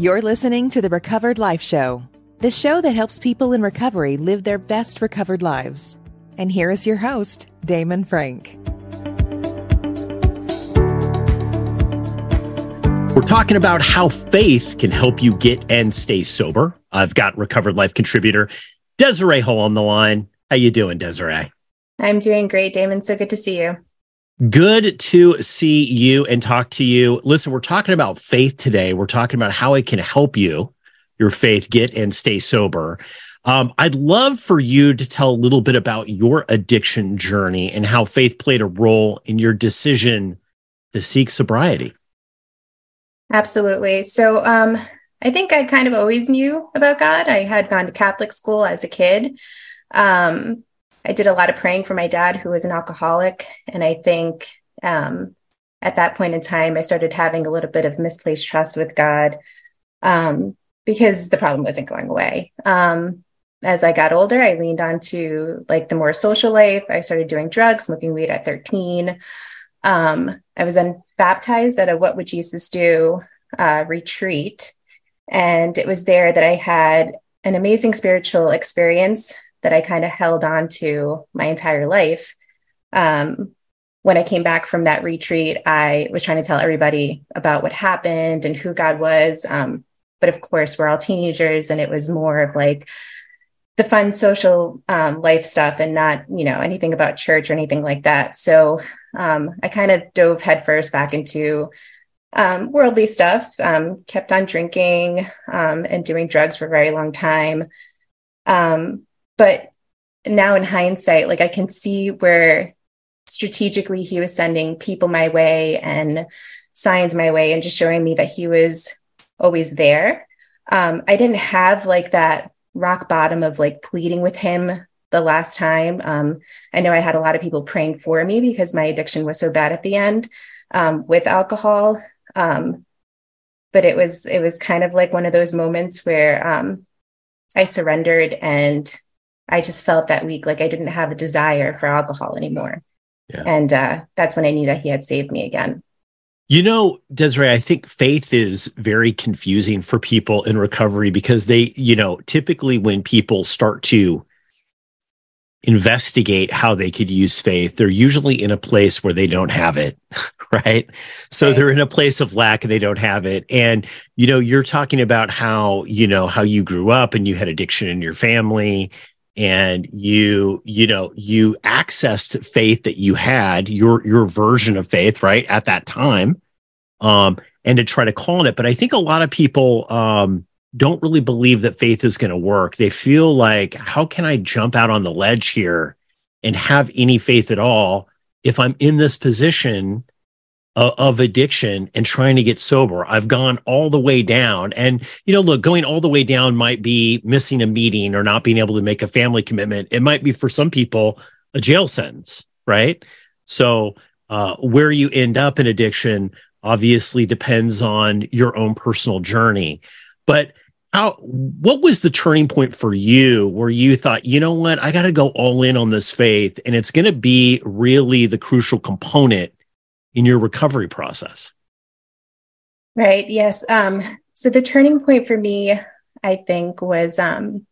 You're listening to the Recovered Life Show, the show that helps people in recovery live their best recovered lives. And here is your host, Damon Frank. We're talking about how faith can help you get and stay sober. I've got Recovered Life contributor Desiree Hull on the line. How you doing, Desiree? I'm doing great, Damon. So good to see you. Good to see you and talk to you. Listen, we're talking about faith today. We're talking about how it can help you, your faith, get and stay sober. Um, I'd love for you to tell a little bit about your addiction journey and how faith played a role in your decision to seek sobriety. Absolutely. So, um, I think I kind of always knew about God. I had gone to Catholic school as a kid. Um, I did a lot of praying for my dad, who was an alcoholic. And I think um, at that point in time, I started having a little bit of misplaced trust with God um, because the problem wasn't going away. Um, as I got older, I leaned on to like the more social life. I started doing drugs, smoking weed at 13. Um, I was then baptized at a What Would Jesus Do uh, retreat. And it was there that I had an amazing spiritual experience that I kind of held on to my entire life. Um, when I came back from that retreat, I was trying to tell everybody about what happened and who God was. Um, but of course, we're all teenagers, and it was more of like the fun social um, life stuff and not, you know, anything about church or anything like that. So um, I kind of dove headfirst back into um, worldly stuff, um, kept on drinking and doing drugs for a very long time. Um, but now in hindsight, like I can see where strategically he was sending people my way and signs my way and just showing me that he was always there. Um, I didn't have like that rock bottom of like pleading with him the last time. Um, I know I had a lot of people praying for me because my addiction was so bad at the end um, with alcohol. Um, but it was it was kind of like one of those moments where um, I surrendered and I just felt that week like I didn't have a desire for alcohol anymore. Yeah. And uh, that's when I knew that he had saved me again. You know, Desiree, I think faith is very confusing for people in recovery because they, you know, typically when people start to investigate how they could use faith, they're usually in a place where they don't have it, right? So right. they're in a place of lack and they don't have it. And, you know, you're talking about how, you know, how you grew up and you had addiction in your family and you you know you accessed faith that you had your your version of faith right at that time um and to try to call on it. But i think a lot of people um don't really believe that faith is going to work. They feel like how can i jump out on the ledge here and have any faith at all if i'm in this position of addiction and trying to get sober. I've gone all the way down. And, you know, look, going all the way down might be missing a meeting or not being able to make a family commitment. It might be for some people a jail sentence, right? So, uh, where you end up in addiction obviously depends on your own personal journey. But how, what was the turning point for you where you thought, you know what, I got to go all in on this faith and it's going to be really the crucial component in your recovery process? Right. Yes. Um, so the turning point for me, I think, was um,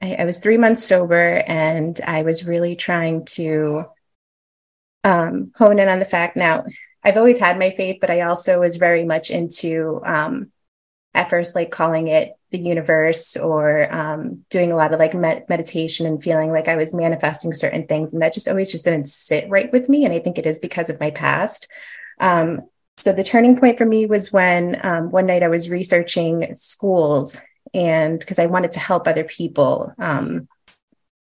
I, I was three months sober and I was really trying to um, hone in on the fact. Now, I've always had my faith, but I also was very much into, um, at first, like calling it the universe or um, doing a lot of like med- meditation and feeling like I was manifesting certain things. And that just always just didn't sit right with me. And I think it is because of my past. Um, so the turning point for me was when um, one night I was researching schools and because I wanted to help other people um,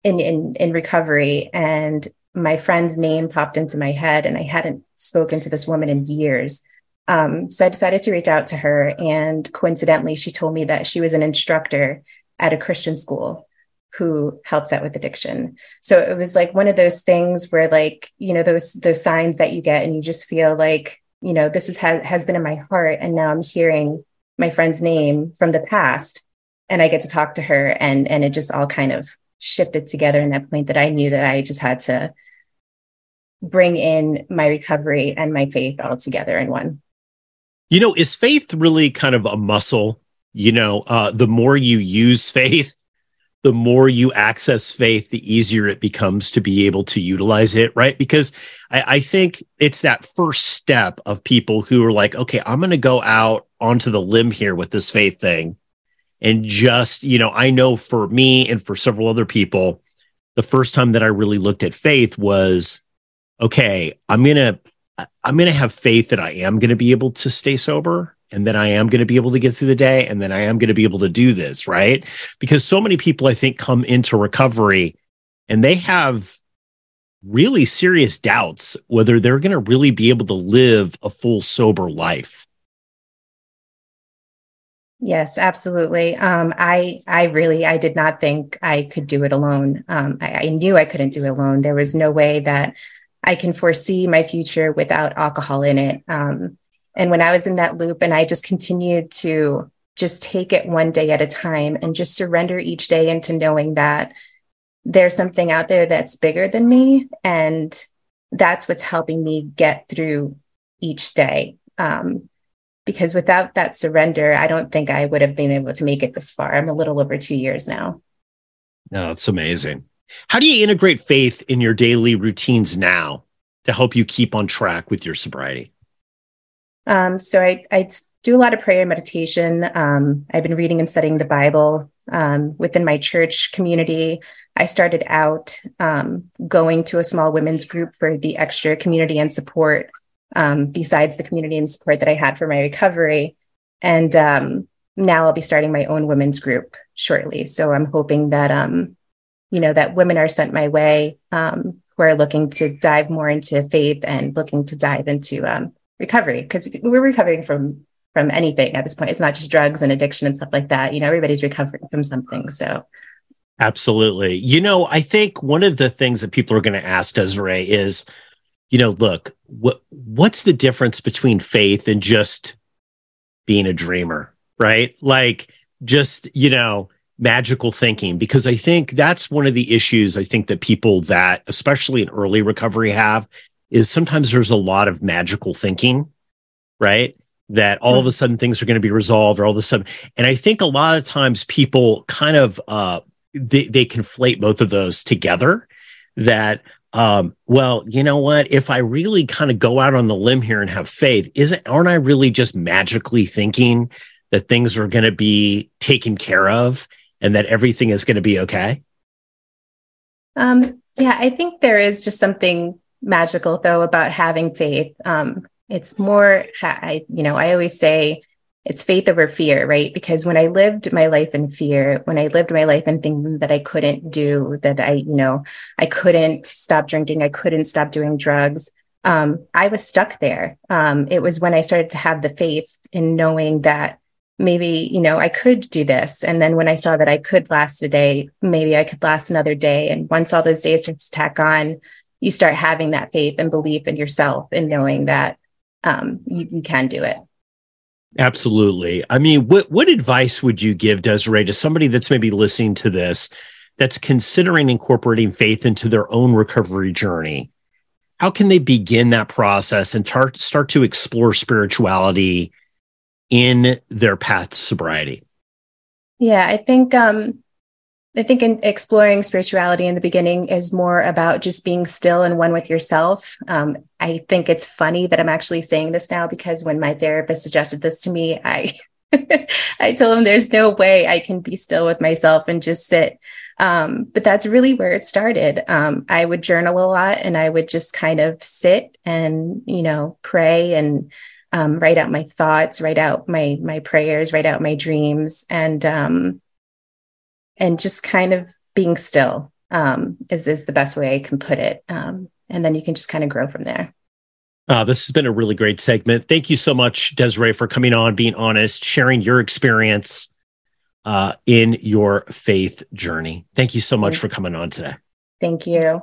in, in, in recovery. And my friend's name popped into my head and I hadn't spoken to this woman in years. Um, so I decided to reach out to her. And coincidentally, she told me that she was an instructor at a Christian school who helps out with addiction. So it was like one of those things where like, you know, those those signs that you get and you just feel like, you know, this is has, has been in my heart. And now I'm hearing my friend's name from the past and I get to talk to her and and it just all kind of shifted together in that point that I knew that I just had to bring in my recovery and my faith all together in one. You know, is faith really kind of a muscle? You know, uh, the more you use faith, the more you access faith, the easier it becomes to be able to utilize it, right? Because I, I think it's that first step of people who are like, okay, I'm going to go out onto the limb here with this faith thing. And just, you know, I know for me and for several other people, the first time that I really looked at faith was, okay, I'm going to, I'm going to have faith that I am going to be able to stay sober and then I am going to be able to get through the day and then I am going to be able to do this, right? Because so many people I think come into recovery and they have really serious doubts whether they're going to really be able to live a full sober life. Yes, absolutely. Um, I I really I did not think I could do it alone. Um, I, I knew I couldn't do it alone. There was no way that I can foresee my future without alcohol in it. Um, and when I was in that loop and I just continued to just take it one day at a time and just surrender each day into knowing that there's something out there that's bigger than me. And that's what's helping me get through each day. Um, because without that surrender, I don't think I would have been able to make it this far. I'm a little over two years now. No, it's amazing. How do you integrate faith in your daily routines now to help you keep on track with your sobriety? Um, so I, I, do a lot of prayer and meditation. Um, I've been reading and studying the Bible um, within my church community. I started out um, going to a small women's group for the extra community and support, um, besides the community and support that I had for my recovery. And um, now I'll be starting my own women's group shortly. So I'm hoping that you know that women are sent my way um, who are looking to dive more into faith and looking to dive into um, recovery because we're recovering from from anything at this point. It's not just drugs and addiction and stuff like that. You know, everybody's recovering from something. So absolutely. You know, I think one of the things that people are going to ask Desiree is, you know, look, what what's the difference between faith and just being a dreamer, right? Like just, you know, magical thinking because I think that's one of the issues I think that people that especially in early recovery have is sometimes there's a lot of magical thinking, right? That all of a sudden things are going to be resolved or all of a sudden. And I think a lot of times people kind of uh they, they conflate both of those together that um well you know what if i really kind of go out on the limb here and have faith isn't aren't i really just magically thinking that things are going to be taken care of and that everything is going to be okay um yeah i think there is just something magical though about having faith. Um, it's more, I, you know, I always say it's faith over fear, right? Because when I lived my life in fear, when I lived my life in thinking that I couldn't do, that I, you know, I couldn't stop drinking, I couldn't stop doing drugs, um, I was stuck there. Um, it was when I started to have the faith in knowing that maybe, you know, I could do this. And then when I saw that I could last a day, maybe I could last another day. And once all those days start to tack on, you start having that faith and belief in yourself and knowing that um, you, you can do it. Absolutely. I mean, what what advice would you give Desiree to somebody that's maybe listening to this that's considering incorporating faith into their own recovery journey? How can they begin that process and tar- start to explore spirituality in their path to sobriety? Yeah, I think um, I think in exploring spirituality in the beginning is more about just being still and one with yourself. Um, I think it's funny that I'm actually saying this now because when my therapist suggested this to me, I I told him there's no way I can be still with myself and just sit. Um, but that's really where it started. Um, I would journal a lot and I would just kind of sit and you know pray and um, write out my thoughts, write out my my prayers, write out my dreams, and um, and just kind of being still um, is, is the best way I can put it. Um, and then you can just kind of grow from there. Uh, this has been a really great segment. Thank you so much, Desiree, for coming on, being honest, sharing your experience uh, in your faith journey. Thank you so much for coming on today. Thank you.